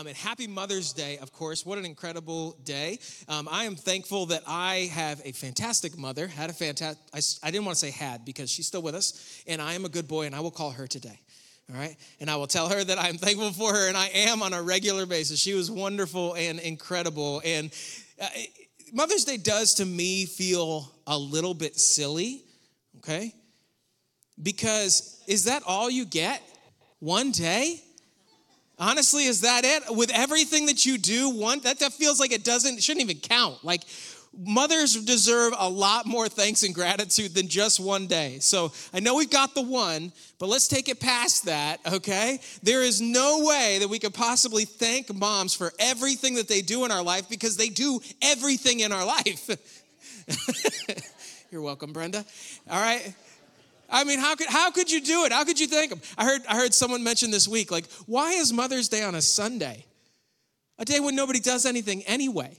Um, and happy Mother's Day, of course. What an incredible day. Um, I am thankful that I have a fantastic mother. Had a fantastic, I, I didn't want to say had because she's still with us. And I am a good boy, and I will call her today. All right. And I will tell her that I'm thankful for her, and I am on a regular basis. She was wonderful and incredible. And uh, Mother's Day does to me feel a little bit silly, okay? Because is that all you get? One day? Honestly, is that it? With everything that you do, one that, that feels like it doesn't, shouldn't even count. Like mothers deserve a lot more thanks and gratitude than just one day. So I know we've got the one, but let's take it past that, okay? There is no way that we could possibly thank moms for everything that they do in our life because they do everything in our life. You're welcome, Brenda. All right. I mean, how could how could you do it? How could you thank them? I heard I heard someone mention this week, like, why is Mother's Day on a Sunday? A day when nobody does anything anyway.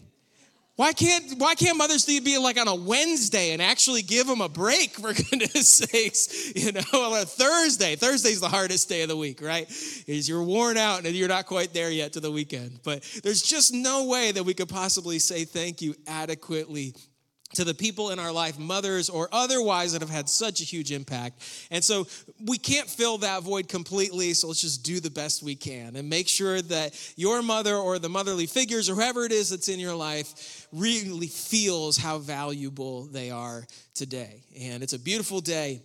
Why can't, why can't Mother's Day be like on a Wednesday and actually give them a break, for goodness sakes? You know, on a Thursday. Thursday's the hardest day of the week, right? Is you're worn out and you're not quite there yet to the weekend. But there's just no way that we could possibly say thank you adequately to the people in our life, mothers or otherwise, that have had such a huge impact. And so we can't fill that void completely, so let's just do the best we can and make sure that your mother or the motherly figures or whoever it is that's in your life really feels how valuable they are today. And it's a beautiful day.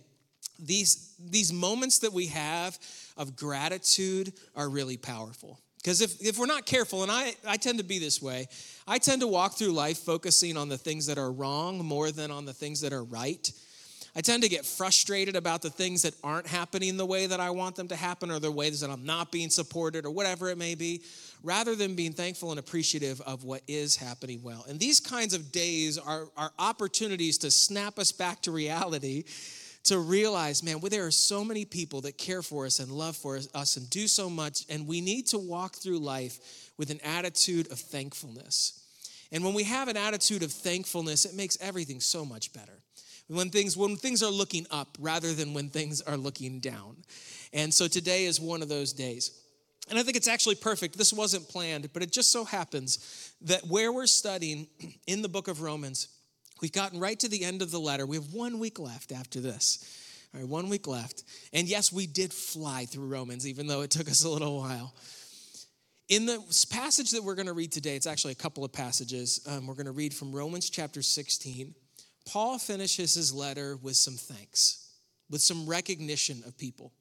These, these moments that we have of gratitude are really powerful. Because if, if we're not careful, and I, I tend to be this way, I tend to walk through life focusing on the things that are wrong more than on the things that are right. I tend to get frustrated about the things that aren't happening the way that I want them to happen or the ways that I'm not being supported or whatever it may be, rather than being thankful and appreciative of what is happening well. And these kinds of days are, are opportunities to snap us back to reality to realize, man, well, there are so many people that care for us and love for us and do so much, and we need to walk through life with an attitude of thankfulness. And when we have an attitude of thankfulness, it makes everything so much better. When things, when things are looking up rather than when things are looking down. And so today is one of those days. And I think it's actually perfect. This wasn't planned, but it just so happens that where we're studying in the book of Romans, We've gotten right to the end of the letter. We have one week left after this. All right, one week left. And yes, we did fly through Romans, even though it took us a little while. In the passage that we're going to read today, it's actually a couple of passages. Um, we're going to read from Romans chapter 16. Paul finishes his letter with some thanks, with some recognition of people.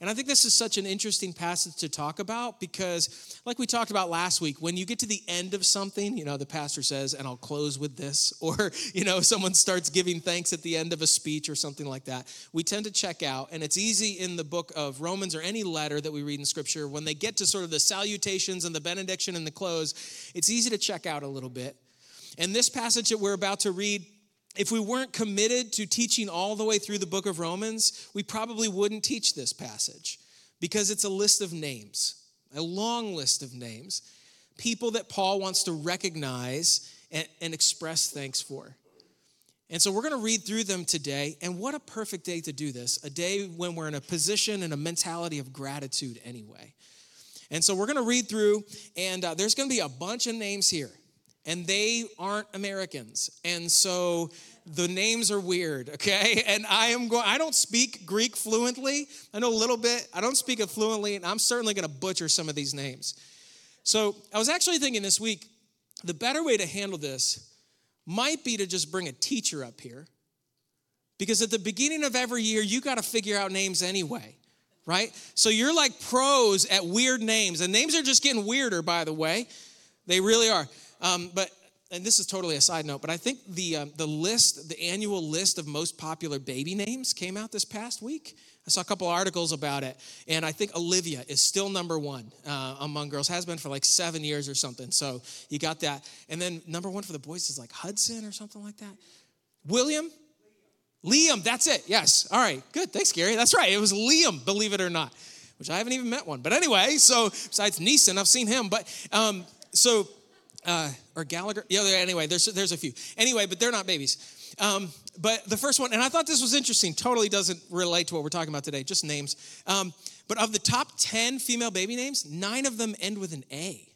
And I think this is such an interesting passage to talk about because, like we talked about last week, when you get to the end of something, you know, the pastor says, and I'll close with this, or, you know, someone starts giving thanks at the end of a speech or something like that, we tend to check out. And it's easy in the book of Romans or any letter that we read in scripture, when they get to sort of the salutations and the benediction and the close, it's easy to check out a little bit. And this passage that we're about to read if we weren't committed to teaching all the way through the book of Romans, we probably wouldn't teach this passage because it's a list of names, a long list of names, people that Paul wants to recognize and, and express thanks for. And so we're going to read through them today. And what a perfect day to do this a day when we're in a position and a mentality of gratitude, anyway. And so we're going to read through, and uh, there's going to be a bunch of names here and they aren't Americans. And so the names are weird, okay? And I am going, I don't speak Greek fluently. I know a little bit. I don't speak it fluently, and I'm certainly gonna butcher some of these names. So I was actually thinking this week, the better way to handle this might be to just bring a teacher up here. Because at the beginning of every year, you gotta figure out names anyway right? So you're like pros at weird names, and names are just getting weirder, by the way. They really are. Um, but and this is totally a side note, but I think the um, the list, the annual list of most popular baby names came out this past week. I saw a couple articles about it, and I think Olivia is still number one uh, among girls. Has been for like seven years or something. So you got that, and then number one for the boys is like Hudson or something like that. William, Liam, that's it. Yes. All right. Good. Thanks, Gary. That's right. It was Liam, believe it or not, which I haven't even met one. But anyway, so besides Neeson, I've seen him. But um, so uh, or Gallagher. Yeah, anyway, there's there's a few. Anyway, but they're not babies. Um, but the first one, and I thought this was interesting, totally doesn't relate to what we're talking about today, just names. Um, but of the top 10 female baby names, nine of them end with an A.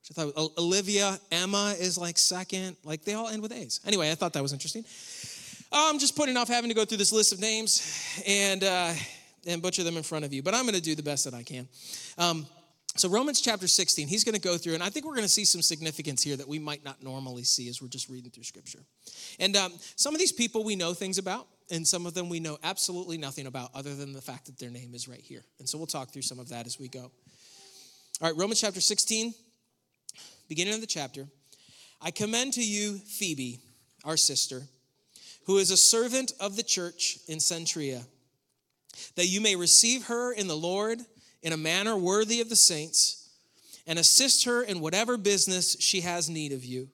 Which I thought Olivia, Emma is like second. Like they all end with A's. Anyway, I thought that was interesting. I'm just putting off having to go through this list of names and, uh, and butcher them in front of you, but I'm going to do the best that I can. Um, so, Romans chapter 16, he's going to go through, and I think we're going to see some significance here that we might not normally see as we're just reading through scripture. And um, some of these people we know things about, and some of them we know absolutely nothing about other than the fact that their name is right here. And so we'll talk through some of that as we go. All right, Romans chapter 16, beginning of the chapter. I commend to you Phoebe, our sister, who is a servant of the church in Cenchrea, that you may receive her in the Lord in a manner worthy of the saints, and assist her in whatever business she has need of you.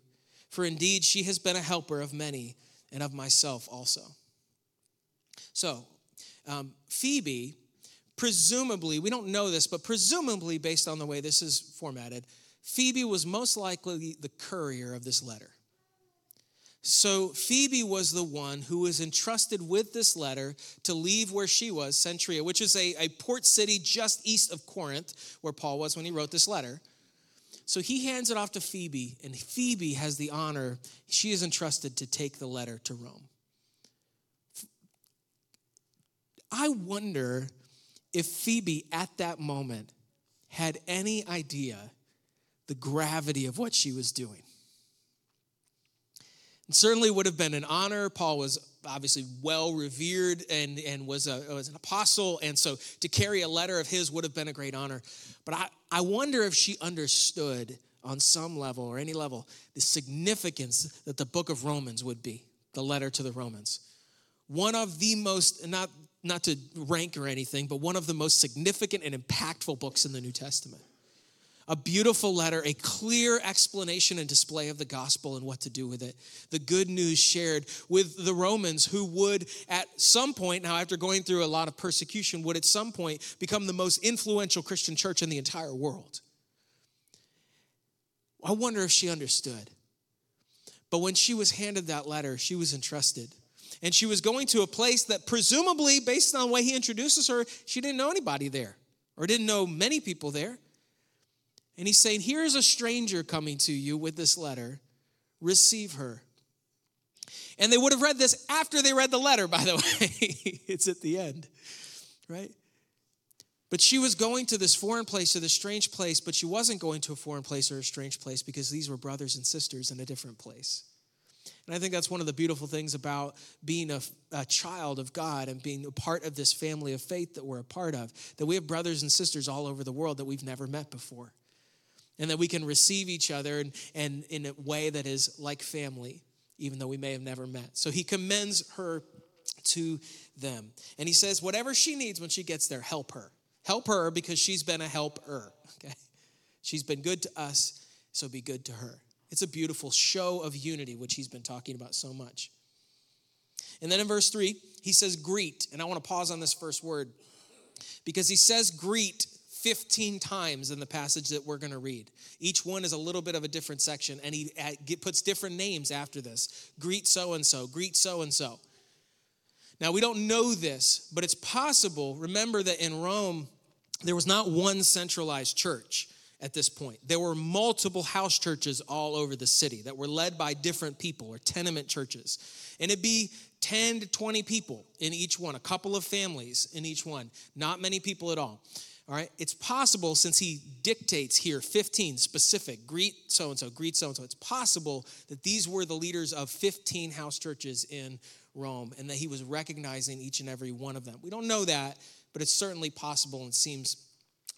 For indeed, she has been a helper of many and of myself also. So, um, Phoebe, presumably, we don't know this, but presumably, based on the way this is formatted, Phoebe was most likely the courier of this letter. So Phoebe was the one who was entrusted with this letter to leave where she was, Cenchrea, which is a, a port city just east of Corinth, where Paul was when he wrote this letter. So he hands it off to Phoebe, and Phoebe has the honor, she is entrusted to take the letter to Rome. I wonder if Phoebe at that moment had any idea the gravity of what she was doing. It certainly would have been an honor. Paul was obviously well revered and, and was, a, was an apostle. And so to carry a letter of his would have been a great honor. But I, I wonder if she understood on some level or any level the significance that the book of Romans would be, the letter to the Romans. One of the most, not, not to rank or anything, but one of the most significant and impactful books in the New Testament a beautiful letter, a clear explanation and display of the gospel and what to do with it. The good news shared with the Romans, who would at some point, now after going through a lot of persecution, would at some point become the most influential Christian church in the entire world. I wonder if she understood. But when she was handed that letter, she was entrusted. And she was going to a place that, presumably, based on the way he introduces her, she didn't know anybody there or didn't know many people there. And he's saying, Here's a stranger coming to you with this letter. Receive her. And they would have read this after they read the letter, by the way. it's at the end, right? But she was going to this foreign place, to this strange place, but she wasn't going to a foreign place or a strange place because these were brothers and sisters in a different place. And I think that's one of the beautiful things about being a, a, child of God and being a part of this family of faith that we're a part of, that we have brothers and sisters all over the world that we've never met before and that we can receive each other and, and in a way that is like family, even though we may have never met. So he commends her to them. And he says, whatever she needs when she gets there, help her. Help her because she's been a helper. Okay? She's been good to us, so be good to her. It's a beautiful show of unity, which he's been talking about so much. And then in verse three, he says, greet. And I want to pause on this first word because he says greet 15 times in the passage that we're going to read. Each one is a little bit of a different section, and he puts different names after this greet so and so, greet so and so. Now, we don't know this, but it's possible. Remember that in Rome, there was not one centralized church at this point. There were multiple house churches all over the city that were led by different people or tenement churches. And it'd be 10 to 20 people in each one, a couple of families in each one, not many people at all. All right, it's possible since he dictates here 15 specific, greet so and so, greet so and so. It's possible that these were the leaders of 15 house churches in Rome and that he was recognizing each and every one of them. We don't know that, but it's certainly possible and seems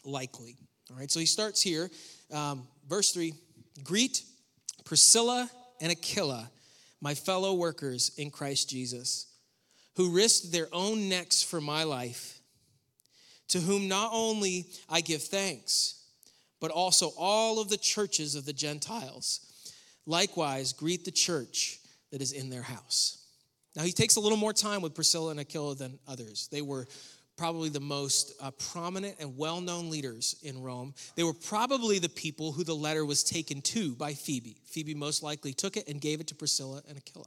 likely. All right, so he starts here, um, verse 3 Greet Priscilla and Aquila, my fellow workers in Christ Jesus, who risked their own necks for my life to whom not only I give thanks, but also all of the churches of the Gentiles. Likewise, greet the church that is in their house. Now, he takes a little more time with Priscilla and Aquila than others. They were probably the most uh, prominent and well known leaders in Rome. They were probably the people who the letter was taken to by Phoebe. Phoebe most likely took it and gave it to Priscilla and Aquila.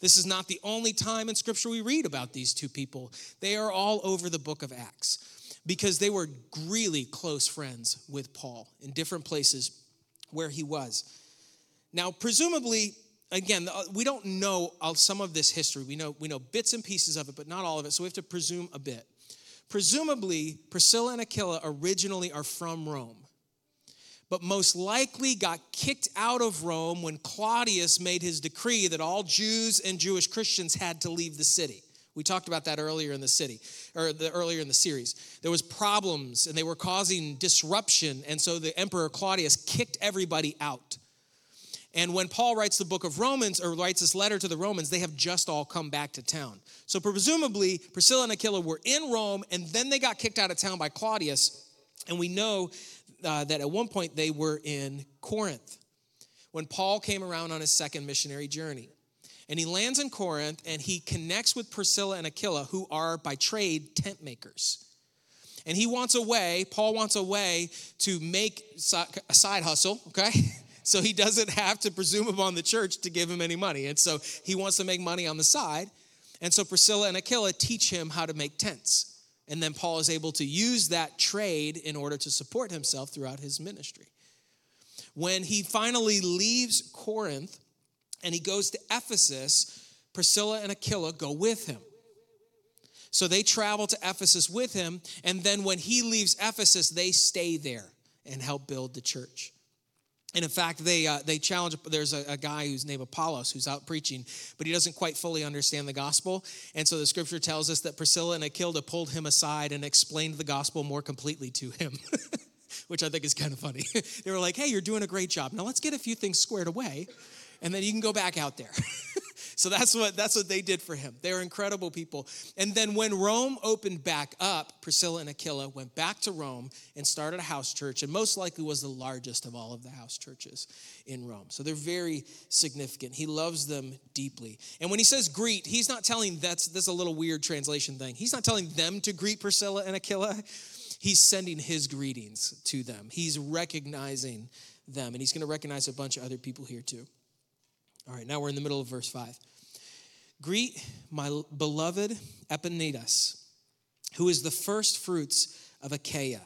This is not the only time in Scripture we read about these two people, they are all over the book of Acts because they were really close friends with Paul in different places where he was. Now, presumably, again, uh, we don't know some of this history. We know, we know bits and pieces of it, but not all of it, so we have to presume a bit. Presumably, Priscilla and Aquila originally are from Rome, but most likely got kicked out of Rome when Claudius made his decree that all Jews and Jewish Christians had to leave the city. We talked about that earlier in the city, or the, earlier in the series. There was problems and they were causing disruption, and so the Emperor Claudius kicked everybody out. And when Paul writes the book of Romans or writes this letter to the Romans, they have just all come back to town. So presumably, Priscilla and Aquila were in Rome and then they got kicked out of town by Claudius. And we know uh, that at one point they were in Corinth when Paul came around on his second missionary journey. And he lands in Corinth and he connects with Priscilla and Aquila, who are by trade tent makers. And he wants a way, Paul wants a way to make a side hustle, okay? so he doesn't have to presume upon the church to give him any money. And so he wants to make money on the side. And so Priscilla and Aquila teach him how to make tents. And then Paul is able to use that trade in order to support himself throughout his ministry. When he finally leaves Corinth and he goes to Ephesus, Priscilla and Aquila go with him. So they travel to Ephesus with him, and then when he leaves Ephesus, they stay there and help build the church. And in fact, they, uh, they challenge, there's a, a, guy who's named Apollos who's out preaching, but he doesn't quite fully understand the gospel. And so the scripture tells us that Priscilla and Aquila pulled him aside and explained the gospel more completely to him, which I think is kind of funny. they were like, hey, you're doing a great job. Now let's get a few things squared away, and then you can go back out there. So that's what that's what they did for him. They were incredible people. And then when Rome opened back up, Priscilla and Aquila went back to Rome and started a house church, and most likely was the largest of all of the house churches in Rome. So they're very significant. He loves them deeply. And when he says greet, he's not telling that's that's a little weird translation thing. He's not telling them to greet Priscilla and Aquila. He's sending his greetings to them. He's recognizing them, and he's going to recognize a bunch of other people here too. All right, now we're in the middle of verse 5. Greet my beloved Epaenetus, who is the first fruits of Achaia.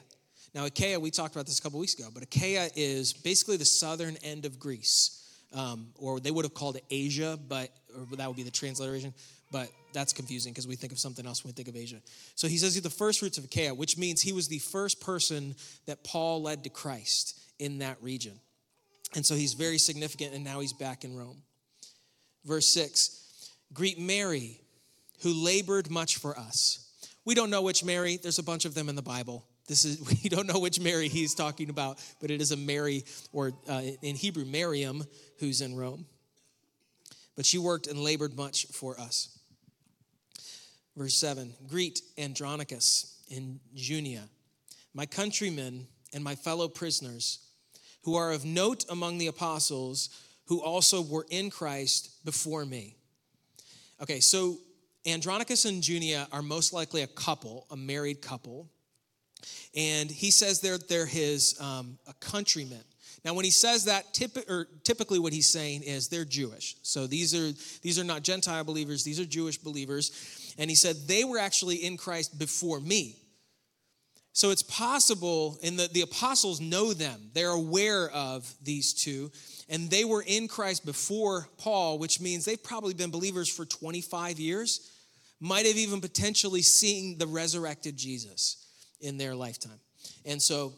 Now, Achaia, we talked about this a couple weeks ago, but Achaia is basically the southern end of Greece, um, or they would have called it Asia, but that would be the transliteration. But that's confusing because we think of something else when we think of Asia. So he says he's the first fruits of Achaia, which means he was the first person that Paul led to Christ in that region. And so he's very significant, and now he's back in Rome. Verse 6 Greet Mary, who labored much for us. We don't know which Mary, there's a bunch of them in the Bible. This is we don't know which Mary he's talking about, but it is a Mary, or uh, in Hebrew, Miriam, who's in Rome. But she worked and labored much for us. Verse 7 Greet Andronicus and Junia, my countrymen and my fellow prisoners, who are of note among the apostles who also were in Christ before me. Okay, so Andronicus and Junia are most likely a couple, a married couple. And he says they're, they're his um, a countrymen. Now, when he says that, typ- typically what he's saying is they're Jewish. So these are these are not Gentile believers; these are Jewish believers. And he said they were actually in Christ before me. So it's possible, and the, the apostles know them. They're aware of these two and they were in Christ before Paul, which means they've probably been believers for 25 years, might have even potentially seen the resurrected Jesus in their lifetime. And so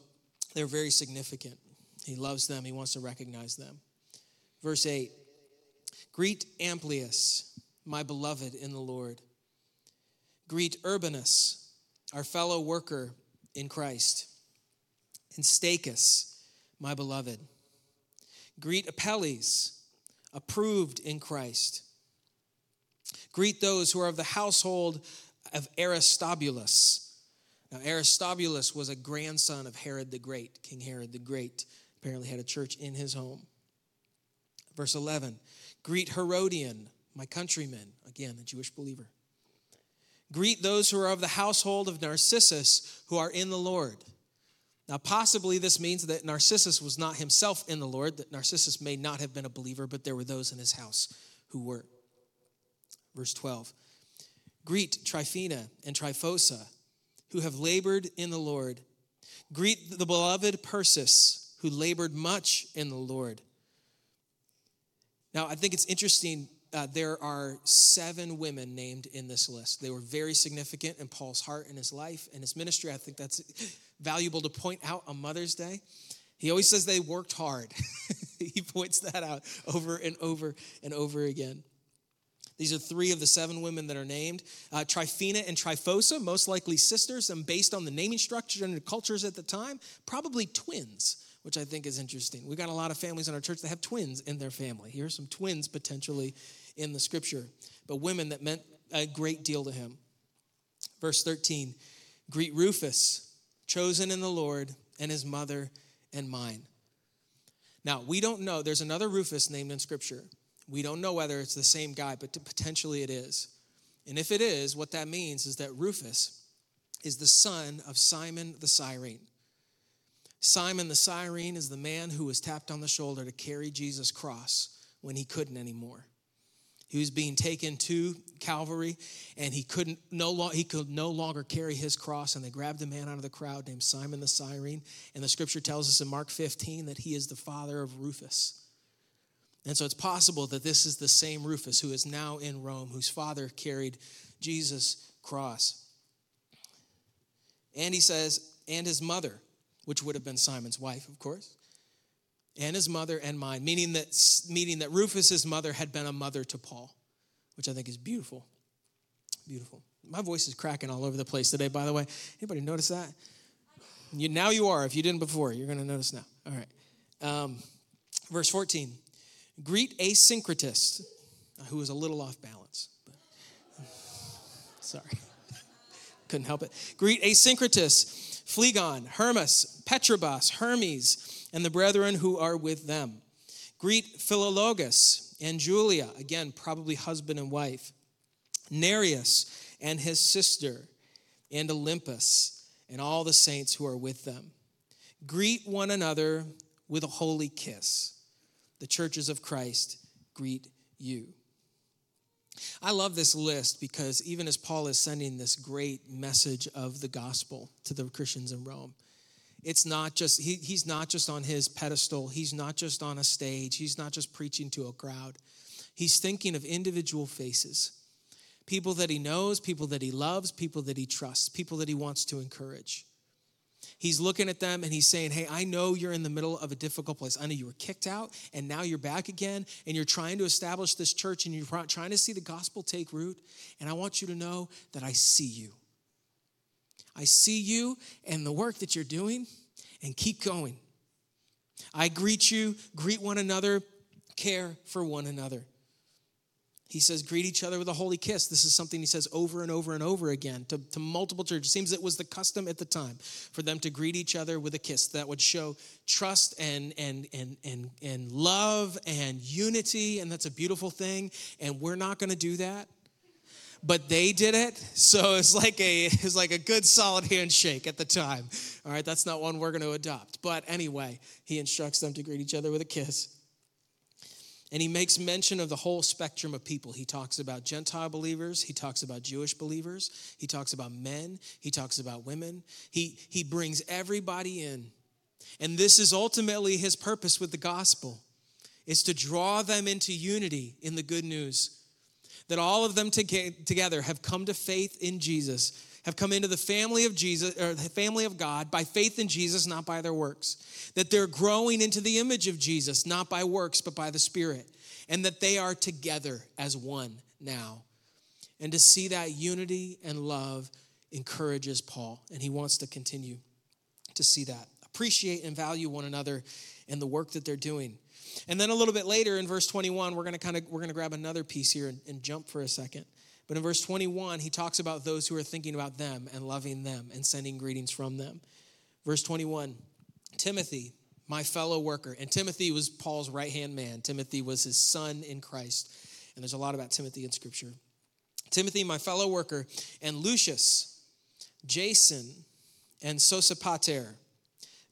they're very significant. He loves them, he wants to recognize them. Verse 8 Greet Amplius, my beloved in the Lord. Greet Urbanus, our fellow worker in Christ. And Stachys, my beloved. Greet Apelles, approved in Christ. Greet those who are of the household of Aristobulus. Now, Aristobulus was a grandson of Herod the Great. King Herod the Great apparently had a church in his home. Verse 11 Greet Herodion, my countryman, again, a Jewish believer. Greet those who are of the household of Narcissus who are in the Lord. Now, possibly this means that Narcissus was not himself in the Lord, that Narcissus may not have been a believer, but there were those in his house who were. Verse 12 Greet Tryphena and Tryphosa, who have labored in the Lord. Greet the beloved Persis, who labored much in the Lord. Now, I think it's interesting. Uh, there are seven women named in this list. They were very significant in Paul's heart and his life and his ministry. I think that's valuable to point out on Mother's Day. He always says they worked hard. he points that out over and over and over again. These are three of the seven women that are named uh, Tryphena and Tryphosa, most likely sisters, and based on the naming structure and the cultures at the time, probably twins, which I think is interesting. We've got a lot of families in our church that have twins in their family. Here's some twins potentially in the scripture, but women that meant a great deal to him. Verse 13 Greet Rufus, chosen in the Lord, and his mother and mine. Now, we don't know, there's another Rufus named in scripture. We don't know whether it's the same guy, but potentially it is. And if it is, what that means is that Rufus is the son of Simon the Cyrene. Simon the Cyrene is the man who was tapped on the shoulder to carry Jesus' cross when he couldn't anymore. He was being taken to Calvary, and he couldn't no lo- he could no longer carry his cross. And they grabbed a man out of the crowd named Simon the Cyrene. And the scripture tells us in Mark 15 that he is the father of Rufus. And so it's possible that this is the same Rufus who is now in Rome, whose father carried Jesus' cross. And he says, and his mother, which would have been Simon's wife, of course, and his mother and mine, meaning that, meaning that Rufus's mother had been a mother to Paul, which I think is beautiful. Beautiful. My voice is cracking all over the place today, by the way. Anybody notice that? You, now you are. If you didn't before, you're going to notice now. All right. Um, verse 14. Greet Asyncritus, who is a little off balance. But, sorry. Couldn't help it. Greet Asyncritus, Phlegon, Hermas, Patrobas, Hermes, and the brethren who are with them. Greet Philologus and Julia, again, probably husband and wife. Nereus and his sister, and Olympus, and all the saints who are with them. Greet one another with a holy kiss the churches of Christ greet you. I love this list because even as Paul is sending this great message of the gospel to the Christians in Rome, it's not just, he, he's not just on his pedestal, he's not just on a stage, he's not just preaching to a crowd. He's thinking of individual faces people that he knows, people that he loves, people that he trusts, people that he wants to encourage. He's looking at them and he's saying, Hey, I know you're in the middle of a difficult place. I know you were kicked out and now you're back again and you're trying to establish this church and you're trying to see the gospel take root. And I want you to know that I see you. I see you and the work that you're doing and keep going. I greet you, greet one another, care for one another. He says, greet each other with a holy kiss. This is something he says over and over and over again to, to multiple churches. It seems it was the custom at the time for them to greet each other with a kiss that would show trust and, and, and, and, and love and unity. And that's a beautiful thing. And we're not going to do that. But they did it, so it's like a it's like a good solid handshake at the time. All right, that's not one we're going to adopt. But anyway, he instructs them to greet each other with a kiss. And he makes mention of the whole spectrum of people. He talks about Gentile believers, he talks about Jewish believers, he talks about men, he talks about women. He, he brings everybody in. And this is ultimately his purpose with the gospel is to draw them into unity in the good news that all of them together have come to faith in Jesus have come into the family of Jesus or the family of God by faith in Jesus, not by their works. That they're growing into the image of Jesus, not by works, but by the Spirit. And that they are together as one now. And to see that unity and love encourages Paul, and he wants to continue to see that. Appreciate and value one another and the work that they're doing. And then a little bit later in verse 21, we're going to kind of we're going to grab another piece here and, and jump for a second. But in verse 21, he talks about those who are thinking about them and loving them and sending greetings from them. Verse 21 Timothy, my fellow worker. And Timothy was Paul's right hand man. Timothy was his son in Christ. And there's a lot about Timothy in Scripture. Timothy, my fellow worker, and Lucius, Jason, and Sosipater,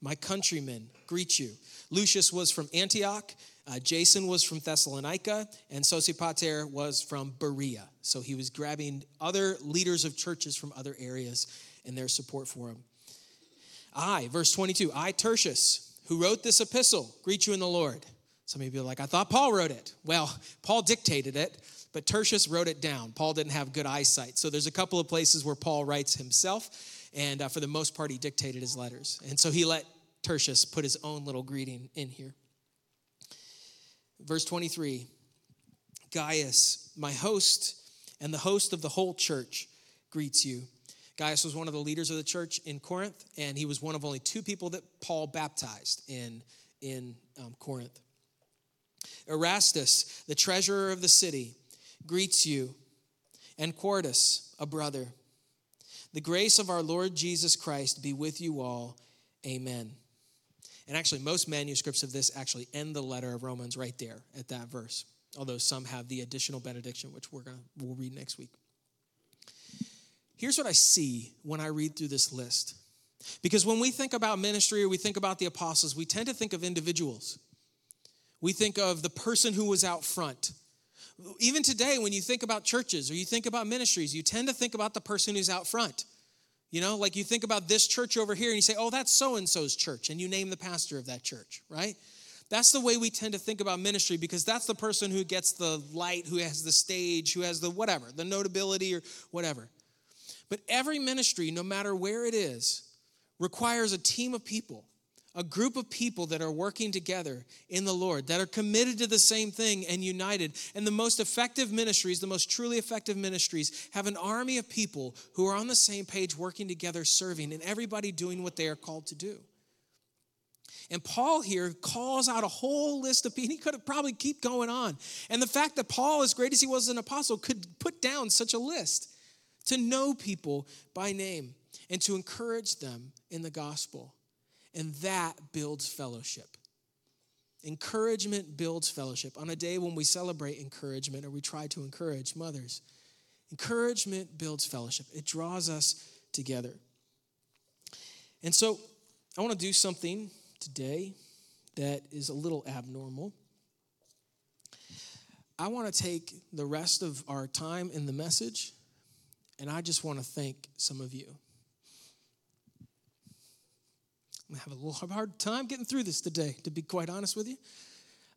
my countrymen, greet you. Lucius was from Antioch, uh, Jason was from Thessalonica, and Sosipater was from Berea. So he was grabbing other leaders of churches from other areas and their support for him. I, verse 22, I, Tertius, who wrote this epistle, greet you in the Lord. Some of you are like, I thought Paul wrote it. Well, Paul dictated it, but Tertius wrote it down. Paul didn't have good eyesight. So there's a couple of places where Paul writes himself, and uh, for the most part, he dictated his letters. And so he let Tertius put his own little greeting in here. Verse 23 Gaius, my host, and the host of the whole church greets you. Gaius was one of the leaders of the church in Corinth, and he was one of only two people that Paul baptized in, in um, Corinth. Erastus, the treasurer of the city, greets you, and Quartus, a brother. The grace of our Lord Jesus Christ be with you all. Amen. And actually, most manuscripts of this actually end the letter of Romans right there at that verse, although some have the additional benediction, which we're gonna we'll read next week. Here's what I see when I read through this list. Because when we think about ministry or we think about the apostles, we tend to think of individuals. We think of the person who was out front. Even today, when you think about churches or you think about ministries, you tend to think about the person who's out front. You know, like you think about this church over here and you say, oh, that's so and so's church, and you name the pastor of that church, right? That's the way we tend to think about ministry because that's the person who gets the light, who has the stage, who has the whatever, the notability or whatever. But every ministry, no matter where it is, requires a team of people a group of people that are working together in the Lord, that are committed to the same thing and united. And the most effective ministries, the most truly effective ministries, have an army of people who are on the same page, working together, serving, and everybody doing what they are called to do. And Paul here calls out a whole list of people. He could have probably keep going on. And the fact that Paul, as great as he was as an apostle, could put down such a list to know people by name and to encourage them in the gospel. And that builds fellowship. Encouragement builds fellowship. On a day when we celebrate encouragement or we try to encourage mothers, encouragement builds fellowship. It draws us together. And so I want to do something today that is a little abnormal. I want to take the rest of our time in the message, and I just want to thank some of you. I'm have a little hard time getting through this today, to be quite honest with you.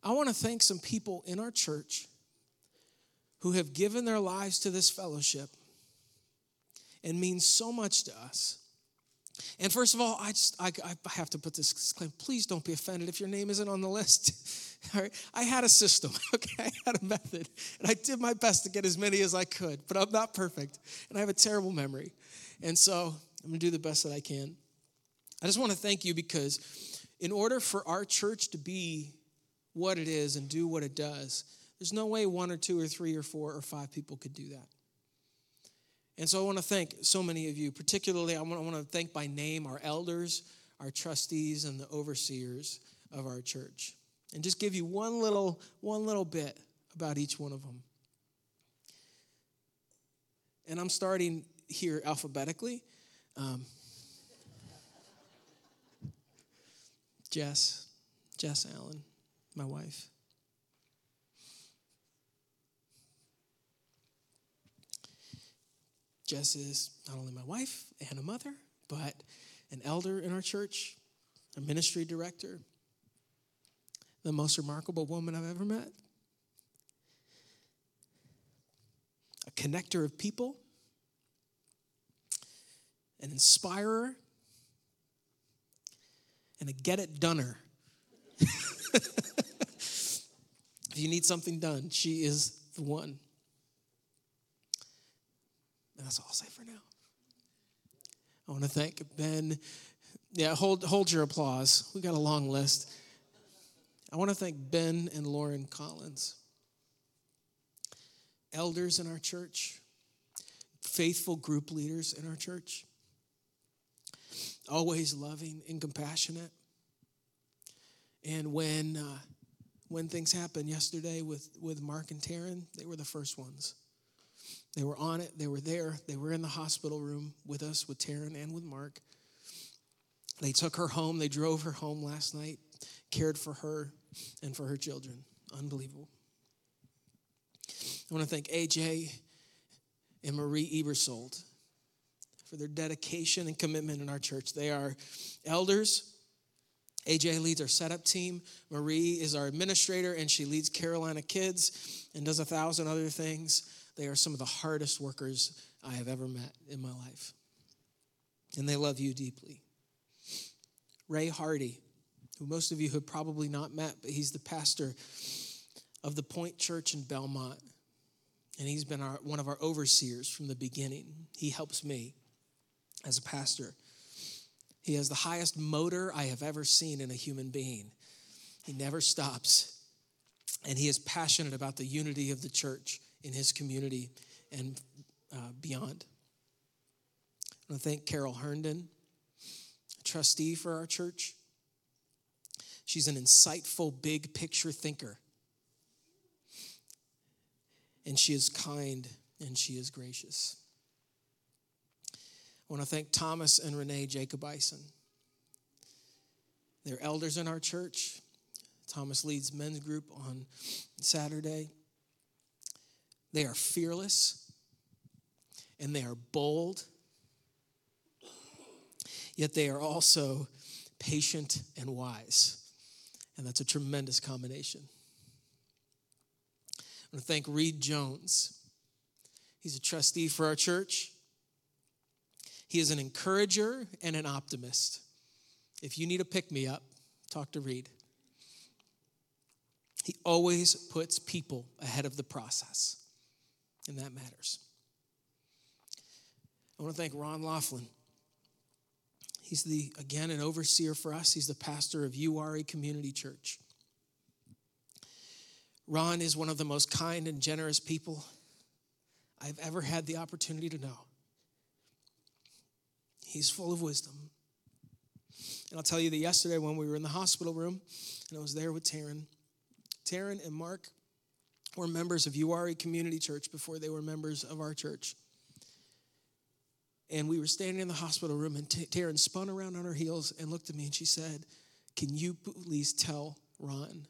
I want to thank some people in our church who have given their lives to this fellowship and mean so much to us. And first of all, I just I, I have to put this claim. Please don't be offended if your name isn't on the list. all right? I had a system, okay? I had a method, and I did my best to get as many as I could, but I'm not perfect, and I have a terrible memory. And so I'm gonna do the best that I can. I just want to thank you because in order for our church to be what it is and do what it does, there's no way one or two or three or four or five people could do that. And so I want to thank so many of you, particularly I want, to thank by name our elders, our trustees, and the overseers of our church. And just give you one little, one little bit about each one of them. And I'm starting here alphabetically. Um, Jess, Jess Allen, my wife. Jess is not only my wife and a mother, but an elder in our church, a ministry director, the most remarkable woman I've ever met, a connector of people, an inspirer, and a get it doneer. if you need something done, she is the one. And that's all I'll say for now. I want to thank Ben. Yeah, hold, hold your applause. We got a long list. I want to thank Ben and Lauren Collins, elders in our church, faithful group leaders in our church always loving and compassionate. And when uh, when things happened yesterday with with Mark and Taryn, they were the first ones. They were on it, they were there, they were in the hospital room with us, with Taryn and with Mark. They took her home, they drove her home last night, cared for her and for her children. Unbelievable. I want to thank AJ and Marie Ebersold for their dedication and commitment in our church. They are elders. AJ leads our setup team. Marie is our administrator, and she leads Carolina Kids and does a thousand other things. They are some of the hardest workers I have ever met in my life. And they love you deeply. Ray Hardy, who most of you have probably not met, but he's the pastor of the Point Church in Belmont. And he's been our, one of our overseers from the beginning. He helps me as a pastor. He has the highest motor I have ever seen in a human being. He never stops. And he is passionate about the unity of the church in his community and uh, beyond. I want to thank Carol Herndon, trustee for our church. She's an insightful, big picture thinker. And she is kind and she is gracious. I want to thank Thomas and Renee Jacobison. They're elders in our church. Thomas leads men's group on Saturday. They are fearless and they are bold, yet they are also patient and wise. And that's a tremendous combination. I want to thank Reed Jones. He's a trustee for our church. He is an encourager and an optimist. If you need a pick me up, talk to Reed. He always puts people ahead of the process and that matters. I want to thank Ron Laughlin. He's the, again, an overseer for us. He's the pastor of URE Community Church. Ron is one of the most kind and generous people I've ever had the opportunity to know. He's full of wisdom. And I'll tell you that yesterday when we were in the hospital room and I was there with Taryn, Taryn and Mark were members of URE Community Church before they were members of our church. And we were standing in the hospital room, and Taryn spun around on her heels and looked at me and she said, Can you please tell Ron?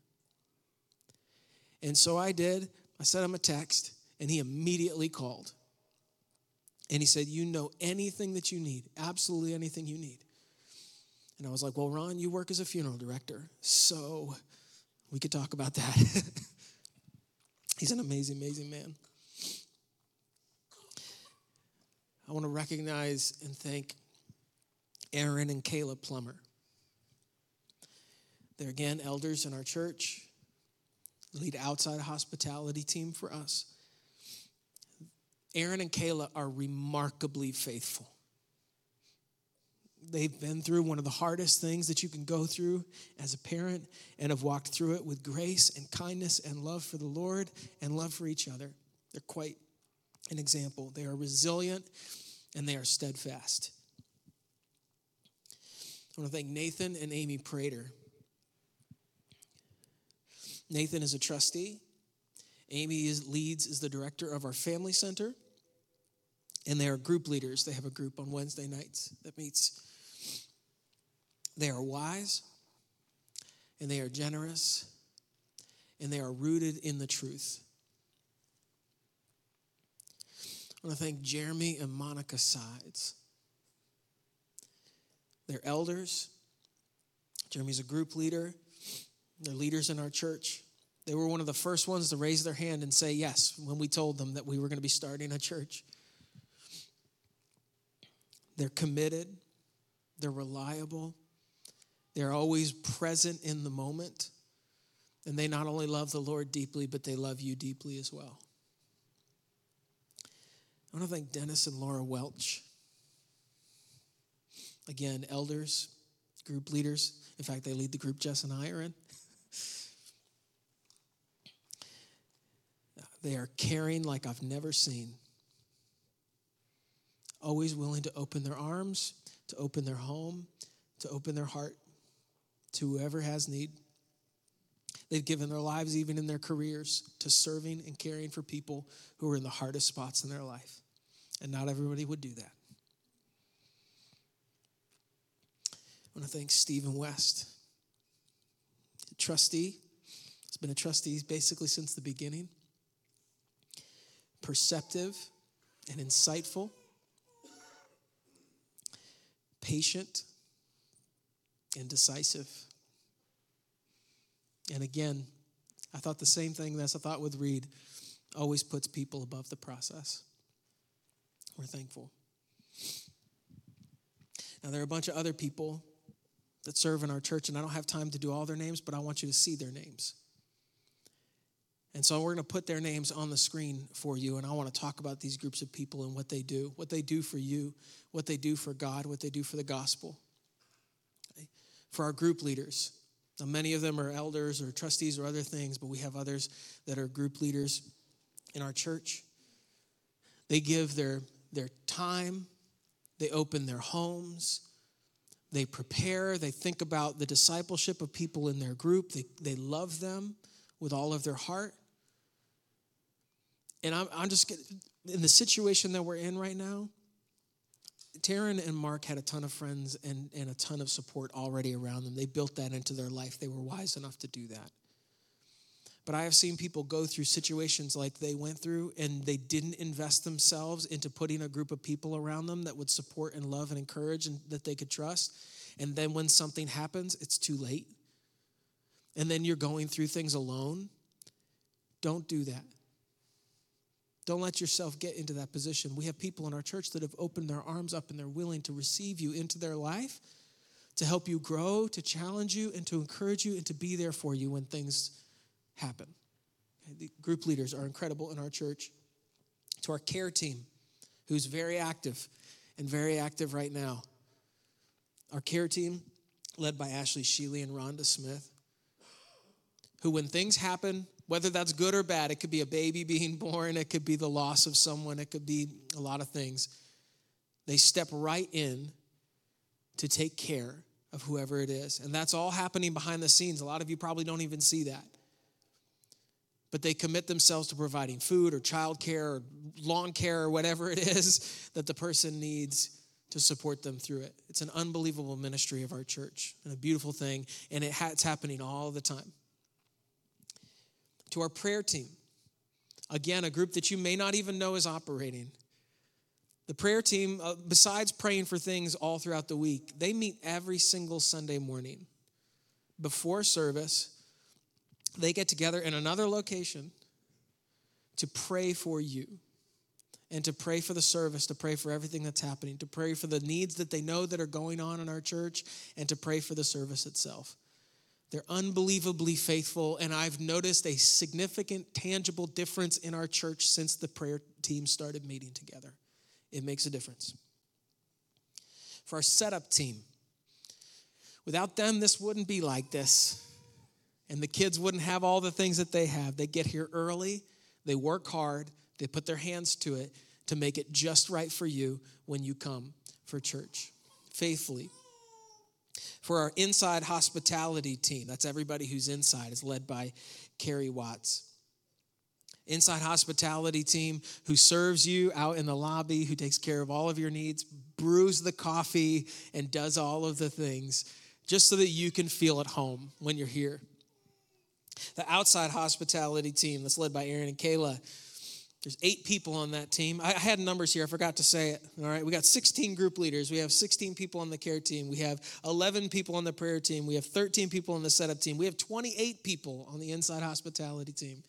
And so I did. I sent him a text, and he immediately called. And he said, You know anything that you need, absolutely anything you need. And I was like, Well, Ron, you work as a funeral director, so we could talk about that. He's an amazing, amazing man. I want to recognize and thank Aaron and Kayla Plummer. They're again elders in our church, lead outside hospitality team for us. Aaron and Kayla are remarkably faithful. They've been through one of the hardest things that you can go through as a parent and have walked through it with grace and kindness and love for the Lord and love for each other. They're quite an example. They are resilient and they are steadfast. I want to thank Nathan and Amy Prater. Nathan is a trustee. Amy is, leads is the director of our family center. And they are group leaders. They have a group on Wednesday nights that meets they are wise and they are generous and they are rooted in the truth. I want to thank Jeremy and Monica Sides. They're elders. Jeremy's a group leader. They're leaders in our church. They were one of the first ones to raise their hand and say yes when we told them that we were going to be starting a church. They're committed, they're reliable, they're always present in the moment. And they not only love the Lord deeply, but they love you deeply as well. I want to thank Dennis and Laura Welch. Again, elders, group leaders. In fact, they lead the group Jess and I are in. They are caring like I've never seen. Always willing to open their arms, to open their home, to open their heart to whoever has need. They've given their lives, even in their careers, to serving and caring for people who are in the hardest spots in their life. And not everybody would do that. I want to thank Stephen West, trustee. He's been a trustee basically since the beginning. Perceptive and insightful, patient and decisive. And again, I thought the same thing as I thought with Reed always puts people above the process. We're thankful. Now, there are a bunch of other people that serve in our church, and I don't have time to do all their names, but I want you to see their names. And so we're going to put their names on the screen for you, and I want to talk about these groups of people and what they do, what they do for you, what they do for God, what they do for the gospel. For our group leaders, now, many of them are elders or trustees or other things, but we have others that are group leaders in our church. They give their, their time, they open their homes, they prepare, they think about the discipleship of people in their group, they, they love them with all of their heart. And I'm, I'm just in the situation that we're in right now. Taryn and Mark had a ton of friends and, and a ton of support already around them. They built that into their life. They were wise enough to do that. But I have seen people go through situations like they went through and they didn't invest themselves into putting a group of people around them that would support and love and encourage and that they could trust. And then when something happens, it's too late. And then you're going through things alone. Don't do that. Don't let yourself get into that position. We have people in our church that have opened their arms up and they're willing to receive you into their life, to help you grow, to challenge you, and to encourage you, and to be there for you when things happen. The group leaders are incredible in our church. To our care team, who's very active and very active right now. Our care team, led by Ashley Sheely and Rhonda Smith, who, when things happen, whether that's good or bad, it could be a baby being born, it could be the loss of someone, it could be a lot of things. They step right in to take care of whoever it is. And that's all happening behind the scenes. A lot of you probably don't even see that. But they commit themselves to providing food or childcare or lawn care or whatever it is that the person needs to support them through it. It's an unbelievable ministry of our church and a beautiful thing, and it ha- it's happening all the time to our prayer team. Again, a group that you may not even know is operating. The prayer team, uh, besides praying for things all throughout the week, they meet every single Sunday morning. Before service, they get together in another location to pray for you and to pray for the service, to pray for everything that's happening, to pray for the needs that they know that are going on in our church, and to pray for the service itself. They're unbelievably faithful, and I've noticed a significant, tangible difference in our church since the prayer team started meeting together. It makes a difference. For our setup team, without them, this wouldn't be like this. And the kids wouldn't have all the things that they have. They get here early, they work hard, they put their hands to it to make it just right for you when you come for church faithfully for our inside hospitality team. That's everybody who's inside, is led by Carrie Watts. Inside hospitality team who serves you out in the lobby, who takes care of all of your needs, brews the coffee, and does all of the things just so that you can feel at home when you're here. The outside hospitality team that's led by Aaron and Kayla there's eight people on that team. I had numbers here. I forgot to say it. All right. We got 16 group leaders. We have 16 people on the care team. We have 11 people on the prayer team. We have 13 people on the setup team. We have 28 people on the inside hospitality team.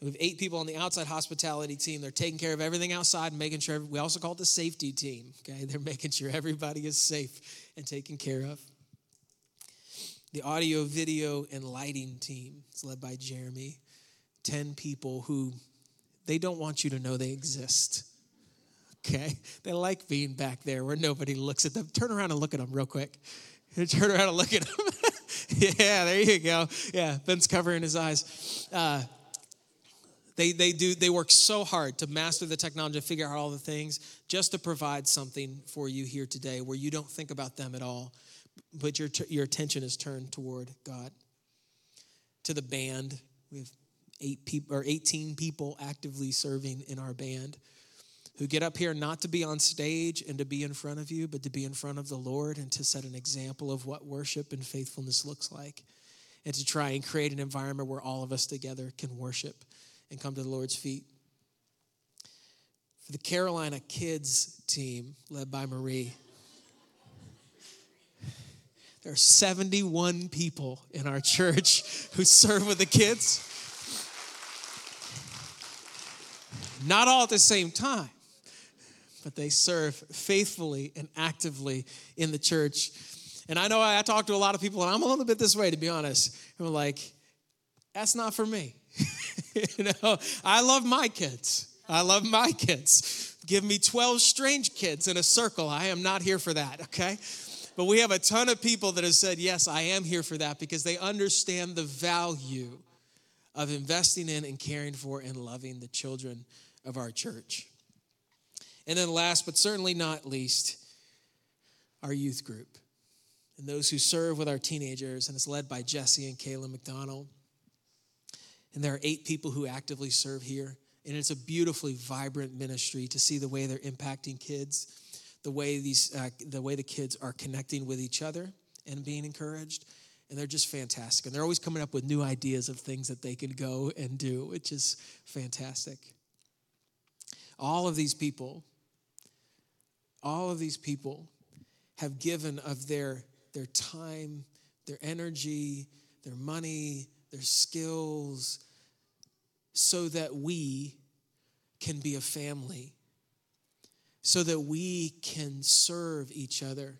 We have eight people on the outside hospitality team. They're taking care of everything outside, and making sure. We also call it the safety team. Okay. They're making sure everybody is safe and taken care of. The audio, video, and lighting team is led by Jeremy. 10 people who they don't want you to know they exist. Okay? They like being back there where nobody looks at them. Turn around and look at them real quick. Turn around and look at them. yeah, there you go. Yeah, Ben's covering his eyes. Uh, they, they do they work so hard to master the technology to figure out all the things just to provide something for you here today where you don't think about them at all but your, your attention is turned toward god to the band. We have eight people or 18 people actively serving in our band who get up here not to be on stage and to be in front of you, but to be in front of the Lord and to set an example of what worship and faithfulness looks like, and to try and create an environment where all of us together can worship and come to the Lord's feet. For the Carolina kids team, led by Marie, there are 71 people in our church who serve with the kids. Not all at the same time, but they serve faithfully and actively in the church. And I know I talk to a lot of people, and I'm a little bit this way, to be honest. I'm like, that's not for me. you know, I love my kids. I love my kids. Give me 12 strange kids in a circle. I am not here for that, okay? But we have a ton of people that have said, Yes, I am here for that because they understand the value of investing in and caring for and loving the children of our church. And then, last but certainly not least, our youth group and those who serve with our teenagers, and it's led by Jesse and Kayla McDonald. And there are eight people who actively serve here. And it's a beautifully vibrant ministry to see the way they're impacting kids the way these uh, the way the kids are connecting with each other and being encouraged and they're just fantastic and they're always coming up with new ideas of things that they can go and do which is fantastic all of these people all of these people have given of their their time their energy their money their skills so that we can be a family so that we can serve each other,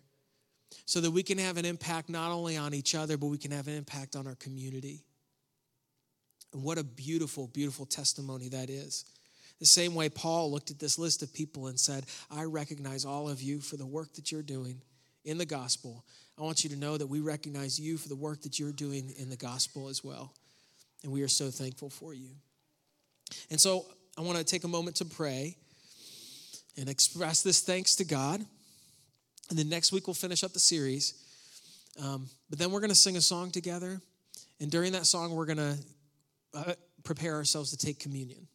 so that we can have an impact not only on each other, but we can have an impact on our community. And what a beautiful, beautiful testimony that is. The same way Paul looked at this list of people and said, I recognize all of you for the work that you're doing in the gospel. I want you to know that we recognize you for the work that you're doing in the gospel as well. And we are so thankful for you. And so I want to take a moment to pray and express this thanks to God. And then next week we'll finish up the series. Um, but then we're going to sing a song together. And during that song, we're going to uh, prepare ourselves to take communion.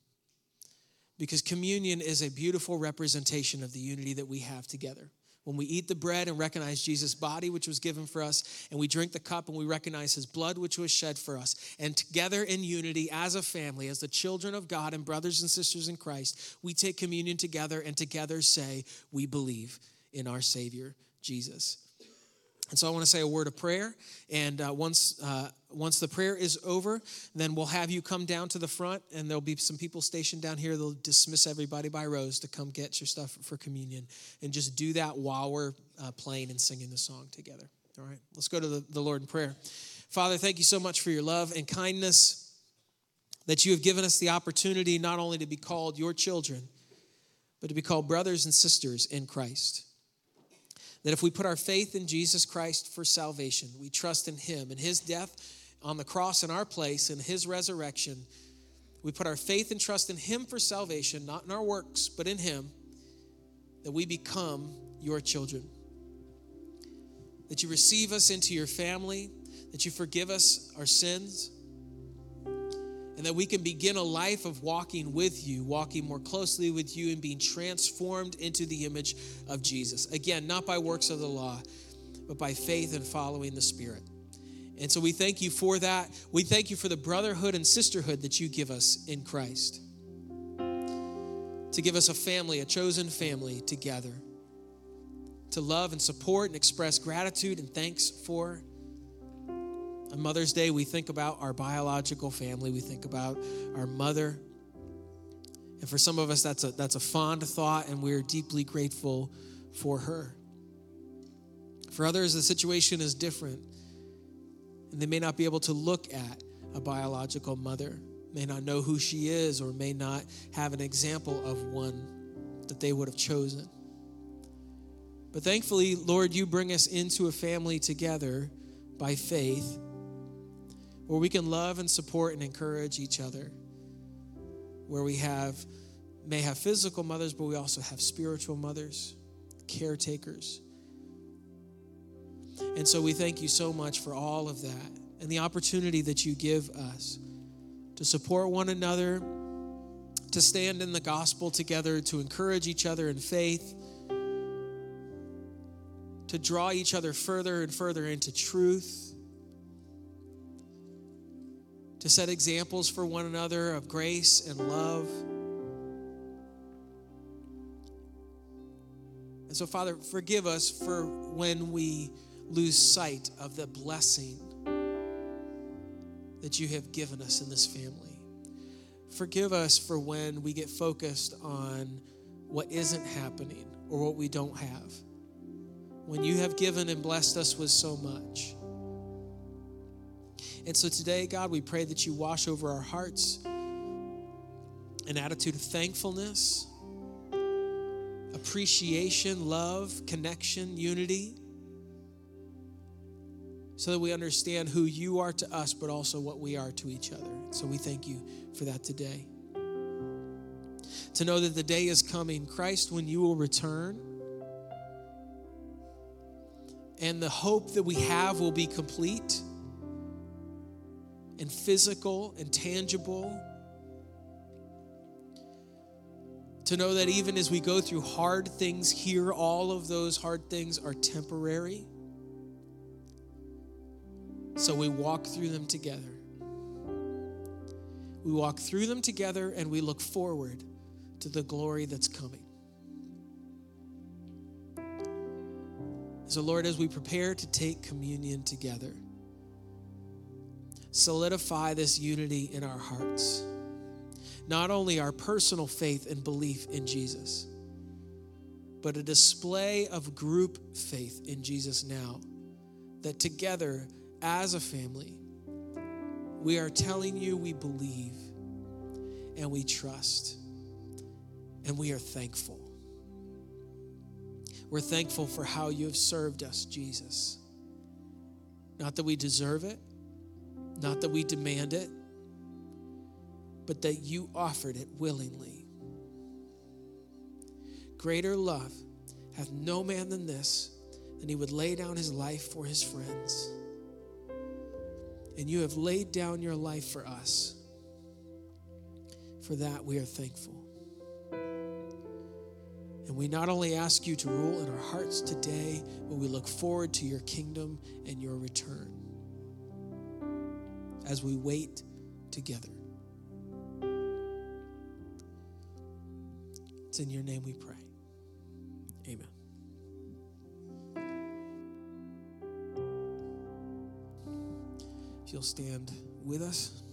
Because communion is a beautiful representation of the unity that we have together when we eat the bread and recognize Jesus' body, which was given for us, and we drink the cup and we recognize his blood, which was shed for us, and together in unity as a family, as the children of God and brothers and sisters in Christ, we take communion together and together say, We believe in our Savior, Jesus. And so I want to say a word of prayer. And uh, once, uh, once the prayer is over, then we'll have you come down to the front, and there'll be some people stationed down here. They'll dismiss everybody by rows to come get your stuff for communion. And just do that while we're uh, playing and singing the song together. All right, let's go to the, the Lord in prayer. Father, thank you so much for your love and kindness that you have given us the opportunity not only to be called your children, but to be called brothers and sisters in Christ. That if we put our faith in Jesus Christ for salvation, we trust in Him and His death on the cross in our place and His resurrection, we put our faith and trust in Him for salvation, not in our works, but in Him, that we become your children. That you receive us into your family, that you forgive us our sins and that we can begin a life of walking with you, walking more closely with you, and being transformed into the image of Jesus. Again, not by works of the law, but by faith and following the Spirit. And so we thank you for that. We thank you for the brotherhood and sisterhood that you give us in Christ. To give us a family, a chosen family together. To love and support and express gratitude and thanks for. On Mother's Day, we think about our biological family, we think about our mother. And for some of us, that's a, that's a fond thought, and we're deeply grateful for her. For others, the situation is different, and they may not be able to look at a biological mother, may not know who she is, or may not have an example of one that they would have chosen. But thankfully, Lord, you bring us into a family together by faith where we can love and support and encourage each other, where we have may have physical mothers, but we also have spiritual mothers, caretakers. And so we thank you so much for all of that. and the opportunity that you give us to support one another, to stand in the gospel together, to encourage each other in faith, to draw each other further and further into truth, to set examples for one another of grace and love. And so, Father, forgive us for when we lose sight of the blessing that you have given us in this family. Forgive us for when we get focused on what isn't happening or what we don't have. When you have given and blessed us with so much. And so today, God, we pray that you wash over our hearts an attitude of thankfulness, appreciation, love, connection, unity so that we understand who you are to us, but also what we are to each other. So we thank you for that today. To know that the day is coming, Christ, when you will return, and the hope that we have will be complete and physical and tangible. To know that even as we go through hard things here, all of those hard things are temporary so we walk through them together. We walk through them together and we look forward to the glory that's coming. So, Lord, as we prepare to take communion together, solidify this unity in our hearts. Not only our personal faith and belief in Jesus, but a display of group faith in Jesus now, that together as a family, we are telling you we believe and we trust and we are thankful. We're thankful for how you have served us, Jesus. Not that we deserve it, not that we demand it, but that you offered it willingly. Greater love hath no man than this, than he would lay down his life for his friends and you have laid down your life for us. For that, we are thankful. And we not only ask you to rule in our hearts today, but we look forward to your kingdom and your return as we wait together. It's in your name we pray. Amen. If you'll stand with us.